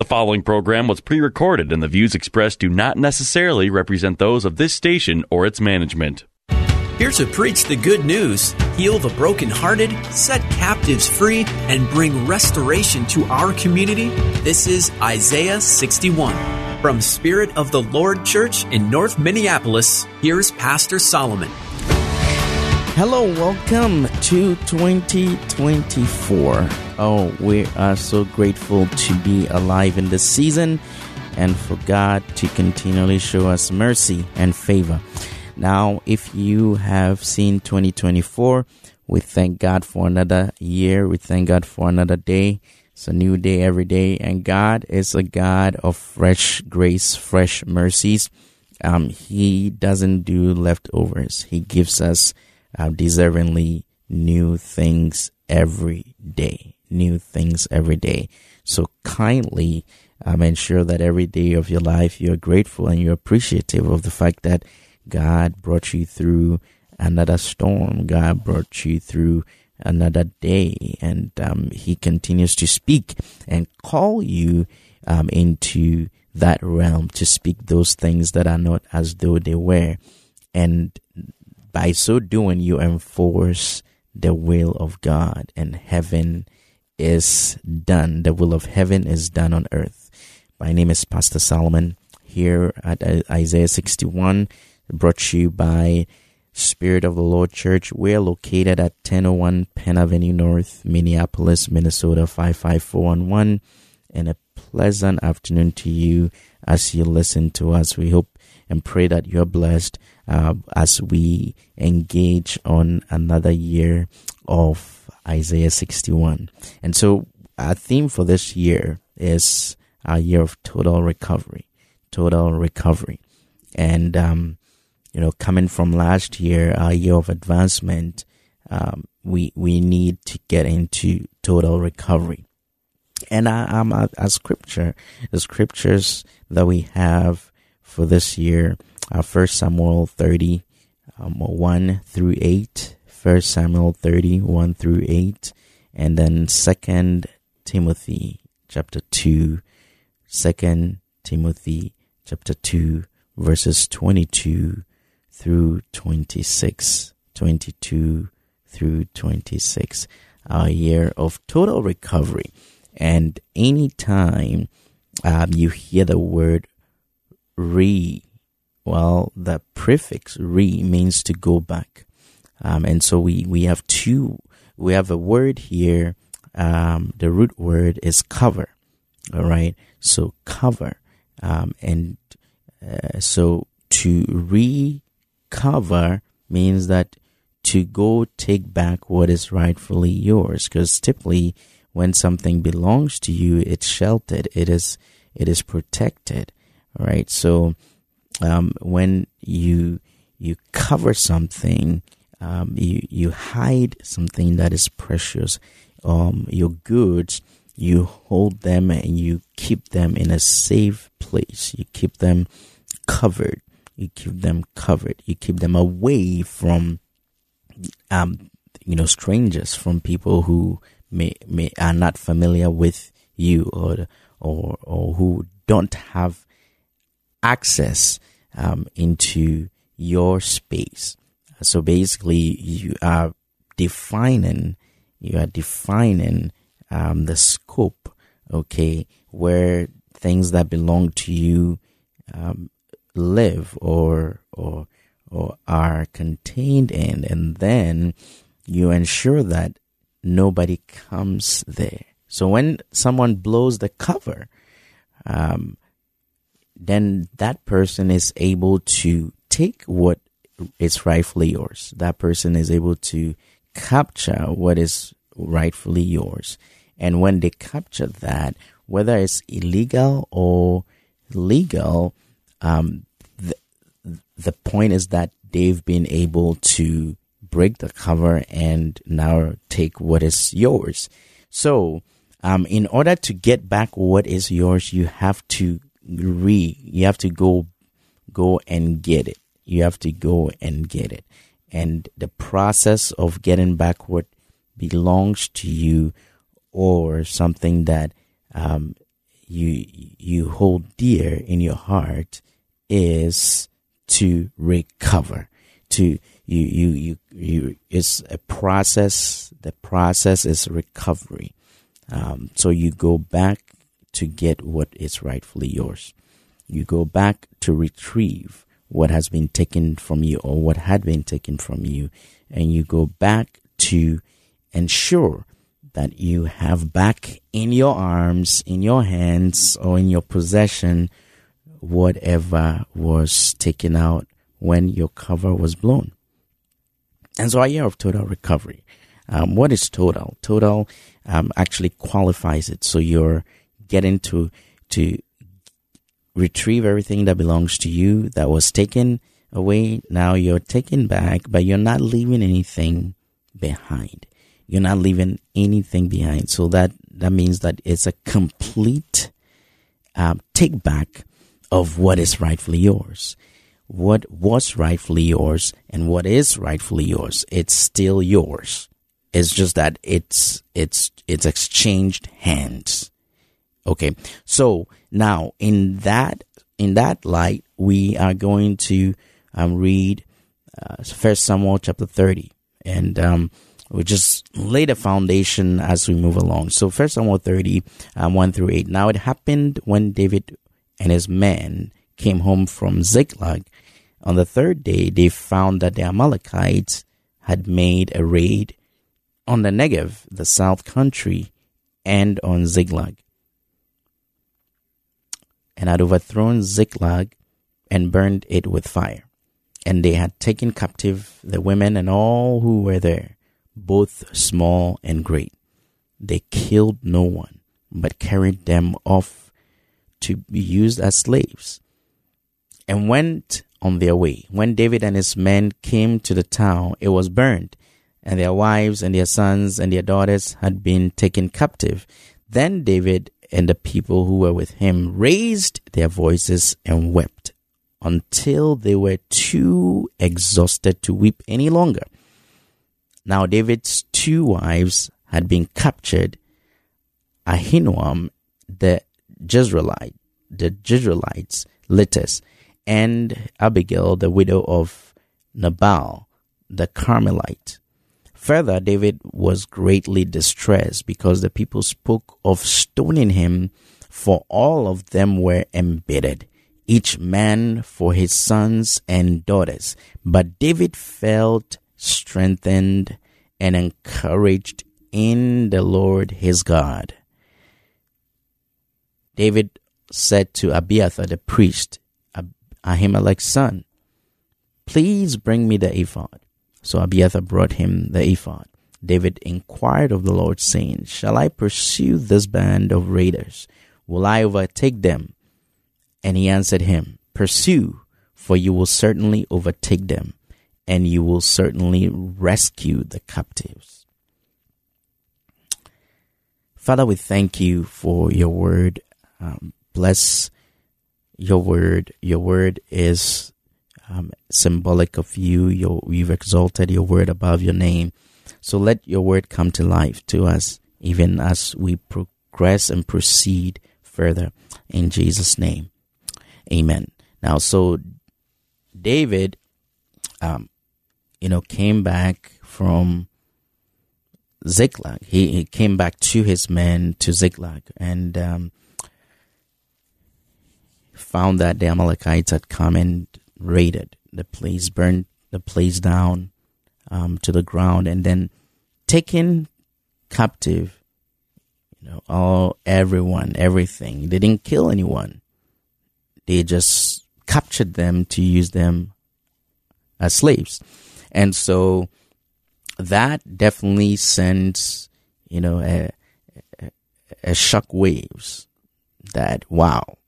The following program was pre recorded, and the views expressed do not necessarily represent those of this station or its management. Here to preach the good news, heal the brokenhearted, set captives free, and bring restoration to our community, this is Isaiah 61. From Spirit of the Lord Church in North Minneapolis, here's Pastor Solomon. Hello, welcome to 2024. Oh, we are so grateful to be alive in this season and for God to continually show us mercy and favor. Now, if you have seen 2024, we thank God for another year. We thank God for another day. It's a new day every day, and God is a God of fresh grace, fresh mercies. Um, he doesn't do leftovers. He gives us uh, deservingly new things every day. New things every day. So kindly um, ensure that every day of your life you're grateful and you're appreciative of the fact that God brought you through another storm. God brought you through another day, and um, He continues to speak and call you um, into that realm to speak those things that are not as though they were. And by so doing, you enforce the will of God, and heaven is done. The will of heaven is done on earth. My name is Pastor Solomon here at Isaiah 61, brought to you by Spirit of the Lord Church. We're located at 1001 Penn Avenue North, Minneapolis, Minnesota 55411. And a pleasant afternoon to you as you listen to us. We hope and pray that you're blessed uh, as we engage on another year of Isaiah 61. And so our theme for this year is a year of total recovery, total recovery. And, um, you know, coming from last year, a year of advancement, um, we, we need to get into total recovery. And I'm a, a scripture, the scriptures that we have for this year are First Samuel 30, um, 1 through 8, First Samuel 30, 1 through 8, and then Second Timothy chapter 2, Second Timothy chapter 2, verses 22 through 26, 22 through 26, a year of total recovery. And anytime um, you hear the word re, well, the prefix re means to go back. Um, and so we, we have two, we have a word here. Um, the root word is cover. All right. So cover. Um, and uh, so to recover means that to go take back what is rightfully yours. Because typically when something belongs to you, it's sheltered. It is, it is protected. All right. So, um, when you, you cover something, um, you you hide something that is precious. Um, your goods, you hold them and you keep them in a safe place. You keep them covered. You keep them covered. You keep them away from, um, you know, strangers, from people who may may are not familiar with you or or or who don't have access um, into your space. So basically, you are defining, you are defining um, the scope, okay, where things that belong to you um, live or or or are contained in, and then you ensure that nobody comes there. So when someone blows the cover, um, then that person is able to take what is rightfully yours. That person is able to capture what is rightfully yours. And when they capture that, whether it's illegal or legal, um, the, the point is that they've been able to break the cover and now take what is yours. So, um, in order to get back what is yours, you have to re, you have to go, go and get it. You have to go and get it. And the process of getting back what belongs to you or something that, um, you, you hold dear in your heart is to recover, to, you, you, you, you, it's a process. The process is recovery. Um, so you go back to get what is rightfully yours. You go back to retrieve what has been taken from you or what had been taken from you. And you go back to ensure that you have back in your arms, in your hands, or in your possession whatever was taken out when your cover was blown. And so a year of total recovery. Um, what is total? Total um, actually qualifies it. So you're getting to to retrieve everything that belongs to you that was taken away. Now you're taking back, but you're not leaving anything behind. You're not leaving anything behind. So that that means that it's a complete um, take back of what is rightfully yours what was rightfully yours and what is rightfully yours. It's still yours. It's just that it's it's it's exchanged hands. Okay. So now in that in that light, we are going to um, read uh, First Samuel chapter thirty, and um, we just lay the foundation as we move along. So First Samuel thirty, um, one through eight. Now it happened when David and his men came home from Ziklag. On the third day, they found that the Amalekites had made a raid on the Negev, the south country, and on Ziklag, and had overthrown Ziklag and burned it with fire. And they had taken captive the women and all who were there, both small and great. They killed no one, but carried them off to be used as slaves and went on their way. When David and his men came to the town, it was burned, and their wives and their sons and their daughters had been taken captive. Then David and the people who were with him raised their voices and wept until they were too exhausted to weep any longer. Now David's two wives had been captured. Ahinoam, the Jezreelite, the Jezreelites, Litters, and Abigail, the widow of Nabal, the Carmelite. Further, David was greatly distressed because the people spoke of stoning him, for all of them were embittered, each man for his sons and daughters. But David felt strengthened and encouraged in the Lord his God. David said to Abiathar the priest, Ahimelech's son, Please bring me the ephod. So Abiathar brought him the ephod. David inquired of the Lord, saying, Shall I pursue this band of raiders? Will I overtake them? And he answered him, Pursue, for you will certainly overtake them, and you will certainly rescue the captives. Father, we thank you for your word. Um, bless your word. Your word is um, symbolic of you. Your, you've exalted your word above your name. So let your word come to life to us, even as we progress and proceed further. In Jesus' name, Amen. Now, so David, um, you know, came back from Ziklag. He, he came back to his men to Ziklag, and um, found that the Amalekites had come and raided the place, burned the place down um, to the ground, and then taken captive, you know, all everyone, everything. They didn't kill anyone. They just captured them to use them as slaves, and so that definitely sends, you know, a, a, a shock waves that wow,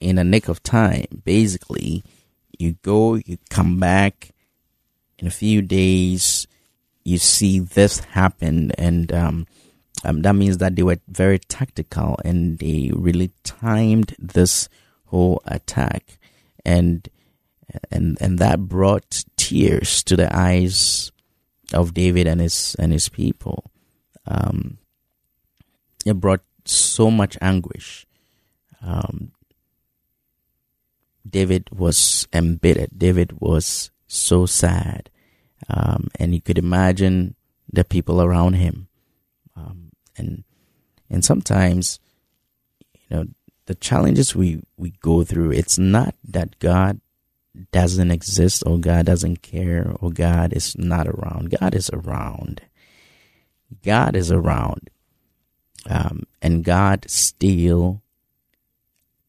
in a nick of time, basically, you go, you come back in a few days, you see this happen, and um, um, that means that they were very tactical and they really timed this whole attack, and and and that brought tears to the eyes of David and his and his people. Um, it brought so much anguish. Um, David was embittered. David was so sad, um, and you could imagine the people around him. Um, and and sometimes, you know, the challenges we we go through. It's not that God doesn't exist or God doesn't care or God is not around. God is around. God is around. Um, and God still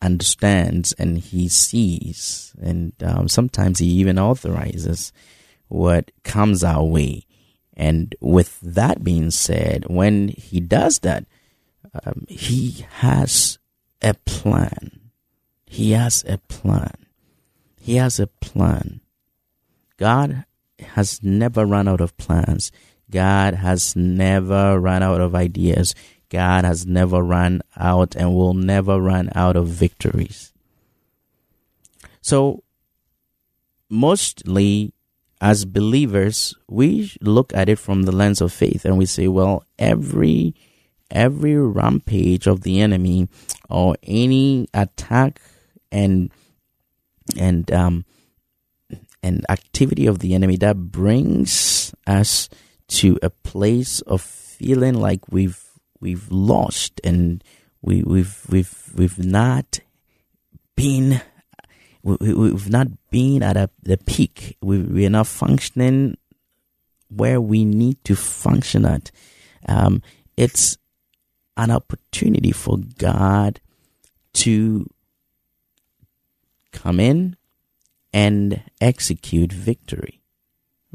understands and he sees. And um, sometimes he even authorizes what comes our way. And with that being said when he does that um, he has a plan. He has a plan. He has a plan. God has never run out of plans. God has never run out of ideas God has never run out and will never run out of victories. So, mostly as believers, we look at it from the lens of faith and we say, well, every every rampage of the enemy or any attack and and um and activity of the enemy that brings us to a place of feeling like we've we've lost and we, we've we've we've not been we, we've not been at a, the peak. We, we are not functioning where we need to function at. Um, it's an opportunity for God to come in and execute victory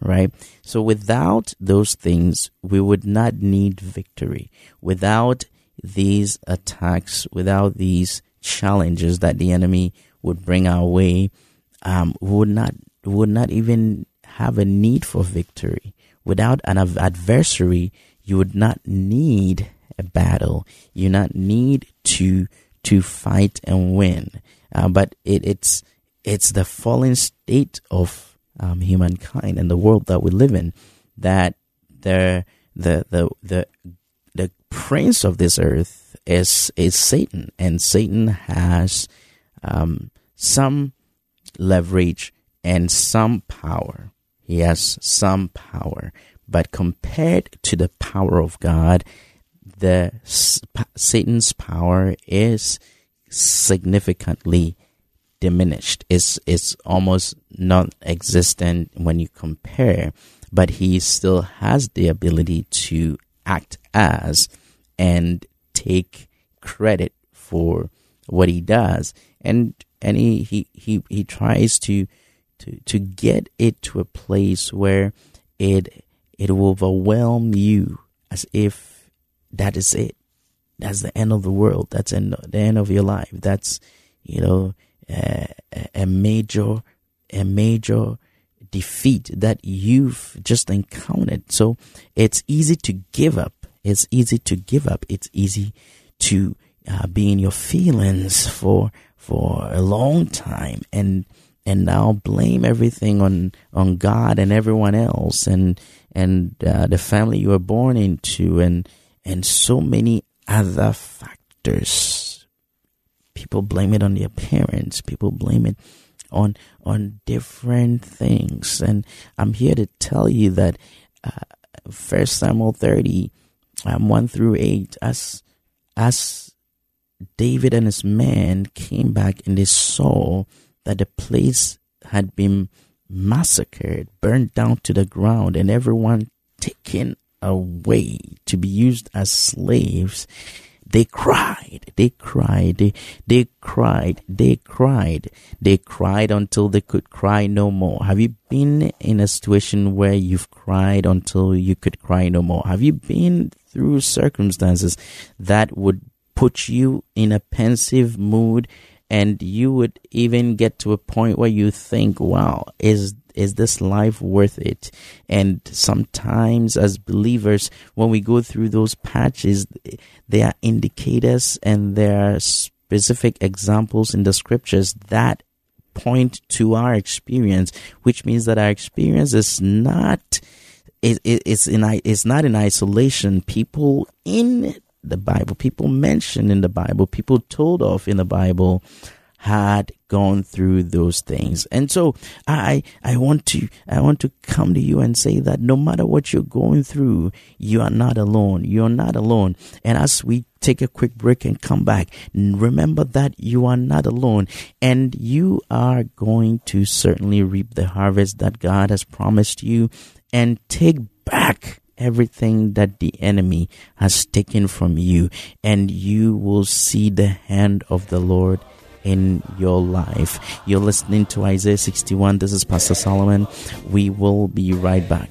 right? So without those things, we would not need victory. Without these attacks, without these challenges that the enemy would bring our way, um, would not would not even have a need for victory. Without an adversary, you would not need a battle. You not need to to fight and win. Uh, but it, it's it's the fallen state of um, humankind and the world that we live in that the the the the the prince of this earth is is Satan, and Satan has um, some leverage and some power. He has some power, but compared to the power of God, the Satan's power is significantly diminished. It's it's almost non-existent when you compare, but he still has the ability to act as and take credit for what he does, and and he he he, he tries to to to get it to a place where it it will overwhelm you as if that is it. That's the end of the world. That's the end of your life. That's you know a, major a major defeat that you've just encountered. So it's easy to give up. It's easy to give up. It's easy to uh, be in your feelings for for a long time and and now blame everything on on God and everyone else and and uh, the family you were born into and and so many other factors People blame it on their parents. People blame it on on different things. And I'm here to tell you that uh, First Samuel 30, um, one through eight, as as David and his men came back and they saw that the place had been massacred, burned down to the ground, and everyone taken away to be used as slaves they cried, they cried, they, they cried, they cried, they cried until they could cry no more. Have you been in a situation where you've cried until you could cry no more? Have you been through circumstances that would put you in a pensive mood and you would even get to a point where you think, wow, is is this life worth it? And sometimes as believers, when we go through those patches, there are indicators and there are specific examples in the scriptures that point to our experience, which means that our experience is not it, it, it's in it's not in isolation. People in the Bible, people mentioned in the Bible, people told of in the Bible had gone through those things. And so I I want to I want to come to you and say that no matter what you're going through, you are not alone. You're not alone. And as we take a quick break and come back, remember that you are not alone and you are going to certainly reap the harvest that God has promised you and take back everything that the enemy has taken from you, and you will see the hand of the Lord in your life. You're listening to Isaiah 61. This is Pastor Solomon. We will be right back.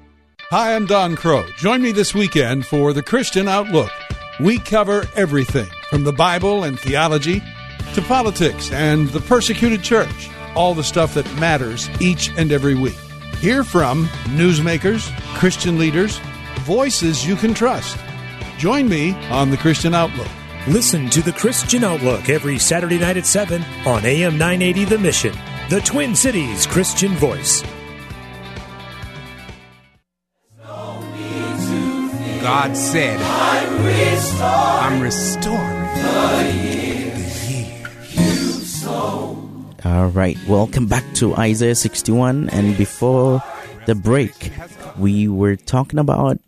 Hi, I'm Don Kroah. Join me this weekend for the Christian Outlook. We cover everything from the Bible and theology to politics and the persecuted church, all the stuff that matters each and every week. Hear from newsmakers, Christian leaders, voices you can trust. Join me on the Christian Outlook. Listen to the Christian Outlook every Saturday night at 7 on AM 980 The Mission, the Twin Cities Christian Voice. God said, I'm restoring All right, welcome back to Isaiah 61. And before the break, we were talking about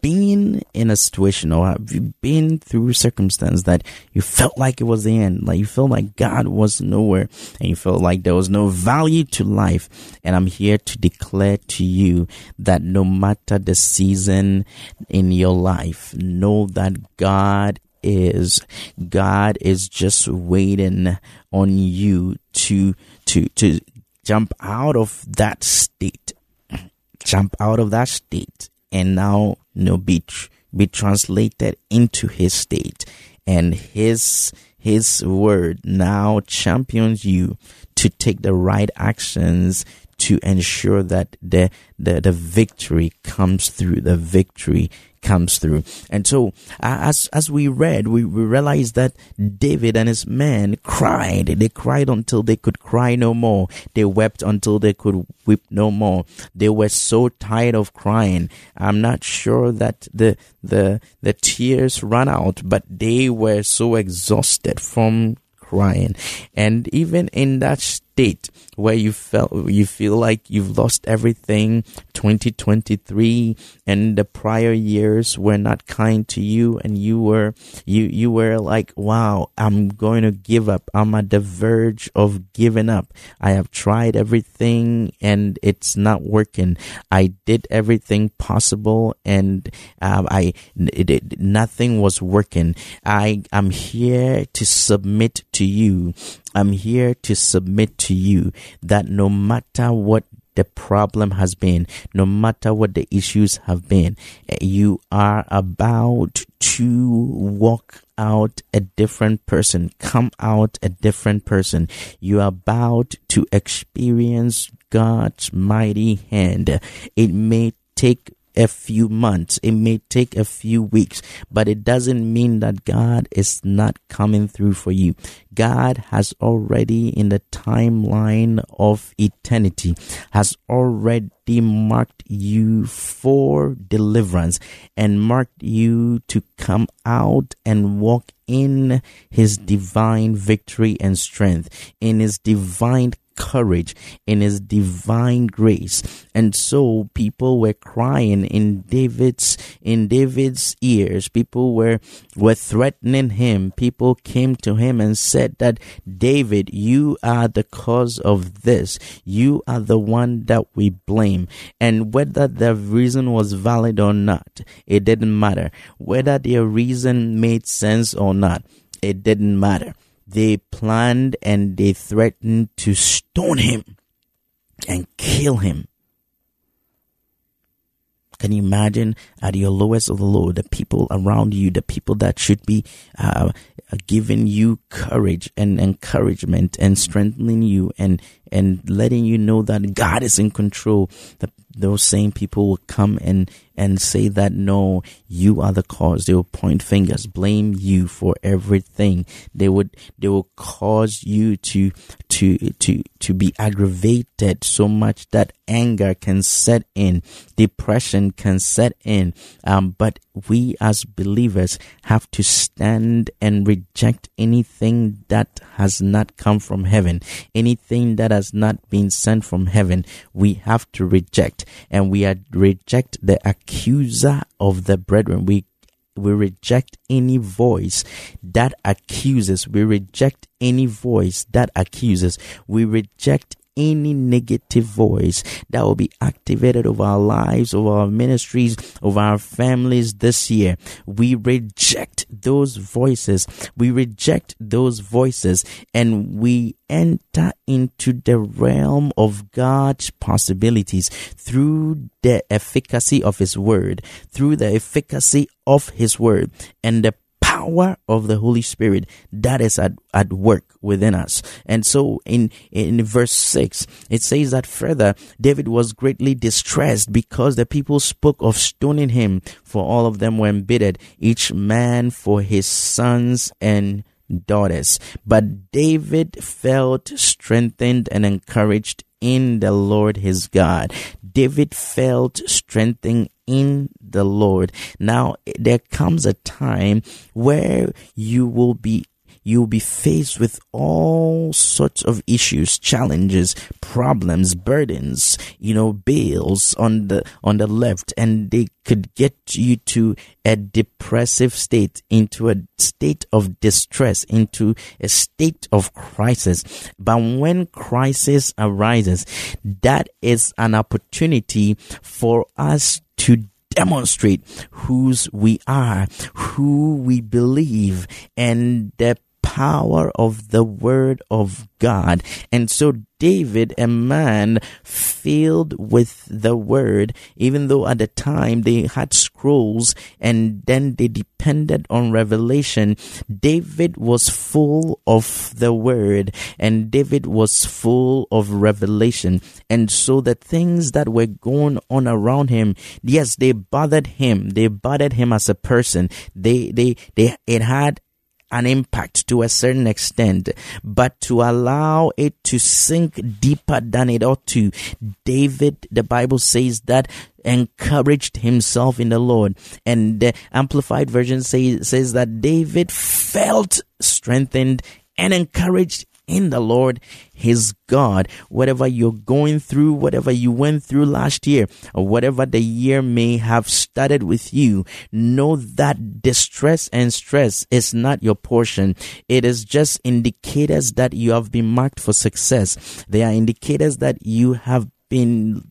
being in a situation or have you been through circumstance that you felt like it was the end like you felt like god was nowhere and you felt like there was no value to life and i'm here to declare to you that no matter the season in your life know that god is god is just waiting on you to to to jump out of that state jump out of that state. And now you know be be translated into his state. And his his word now champions you to take the right actions to ensure that the the, the victory comes through the victory comes through. And so, as as we read, we, we realized that David and his men cried. They cried until they could cry no more. They wept until they could weep no more. They were so tired of crying. I'm not sure that the the the tears ran out, but they were so exhausted from crying. And even in that state where you felt you feel like you've lost everything. 2023 and the prior years were not kind to you and you were you you were like wow i'm going to give up. I'm at the verge of giving up. I have tried everything and it's not working. I did everything possible and um, i it, it, nothing was working. I i'm here to submit to you. I'm here to submit to you that no matter what the problem has been, no matter what the issues have been, you are about to walk out a different person, come out a different person. You are about to experience God's mighty hand. It may take a few months, it may take a few weeks, but it doesn't mean that God is not coming through for you. God has already, in the timeline of eternity, has already marked you for deliverance and marked you to come out and walk in his divine victory and strength, in his divine courage in his divine grace. And so people were crying in david's in david's ears. People were were threatening him. People came to him and said that david you are the cause of this. You are the one that we blame. And whether the reason was valid or not it didn't matter. Whether their reason made sense or not it didn't matter they planned and they threatened to stone him and kill him. Can you imagine at your lowest of the low, the people around you, the people that should be uh, giving you courage and encouragement and strengthening you and and letting you know that God is in control. The, those same people will come and and say that no, you are the cause. They will point fingers, blame you for everything. They would they will cause you to to to to be aggravated so much that anger can set in, depression can set in. Um, but we as believers have to stand and reject anything that has not come from heaven, anything that has not been sent from heaven. We have to reject, and we reject the accuser of the brethren. We we reject any voice that accuses. We reject any voice that accuses. We reject any negative voice that will be activated over our lives, over our ministries, over our families this year. We reject those voices. We reject those voices and we enter into the realm of God's possibilities through the efficacy of His Word, through the efficacy of His Word and the power of the Holy Spirit that is at, at work within us. And so in, in verse 6, it says that further, David was greatly distressed because the people spoke of stoning him, for all of them were embittered, each man for his sons and daughters. But David felt strengthened and encouraged in the Lord his God. David felt strengthened in the Lord. Now, there comes a time where you will be you'll be faced with all sorts of issues, challenges, problems, burdens, you know, bills on the on the left, and they could get you to a depressive state, into a state of distress, into a state of crisis. But when crisis arises, that is an opportunity for us to demonstrate whose we are, who we believe, and the power of the word of God. And so David, a man filled with the word, even though at the time they had scrolls and then they depended on revelation, David was full of the word and David was full of revelation. And so the things that were going on around him, yes, they bothered him. They bothered him as a person. They, they, they, it had an impact to a certain extent, but to allow it to sink deeper than it ought to, David, the Bible says that encouraged himself in the Lord. And the Amplified Version say, says that David felt strengthened and encouraged in the Lord his God. Whatever you're going through, whatever you went through last year, or whatever the year may have started with you, know that distress and stress is not your portion. It is just indicators that you have been marked for success. They are indicators that you have been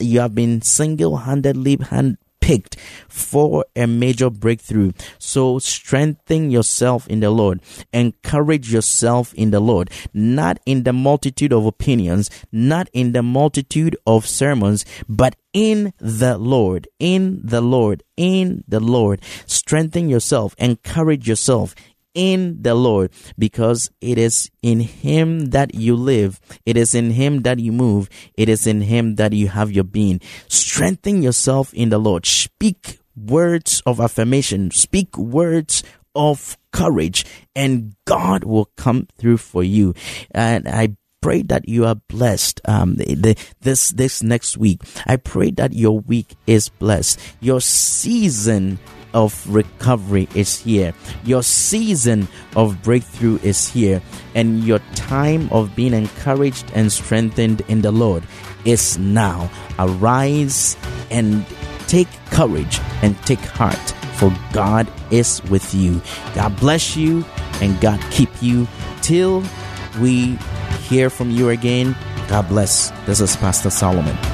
you have been single-handedly hand picked for a major breakthrough. So strengthen yourself in the Lord. Encourage yourself in the Lord. Not in the multitude of opinions, not in the multitude of sermons, but in the Lord, in the Lord, in the Lord. Strengthen yourself. Encourage yourself in the Lord because it is in Him that you live. It is in Him that you move. It is in Him that you have your being. Strengthen yourself in the Lord. Speak words of affirmation. Speak words of courage and God will come through for you. And I pray that you are blessed um, the, this this next week. I pray that your week is blessed. Your season of recovery is here. Your season of breakthrough is here. And your time of being encouraged and strengthened in the Lord is now. Arise and take courage and take heart, for God is with you. God bless you and God keep you till we hear from you again. God bless. This is Pastor Solomon.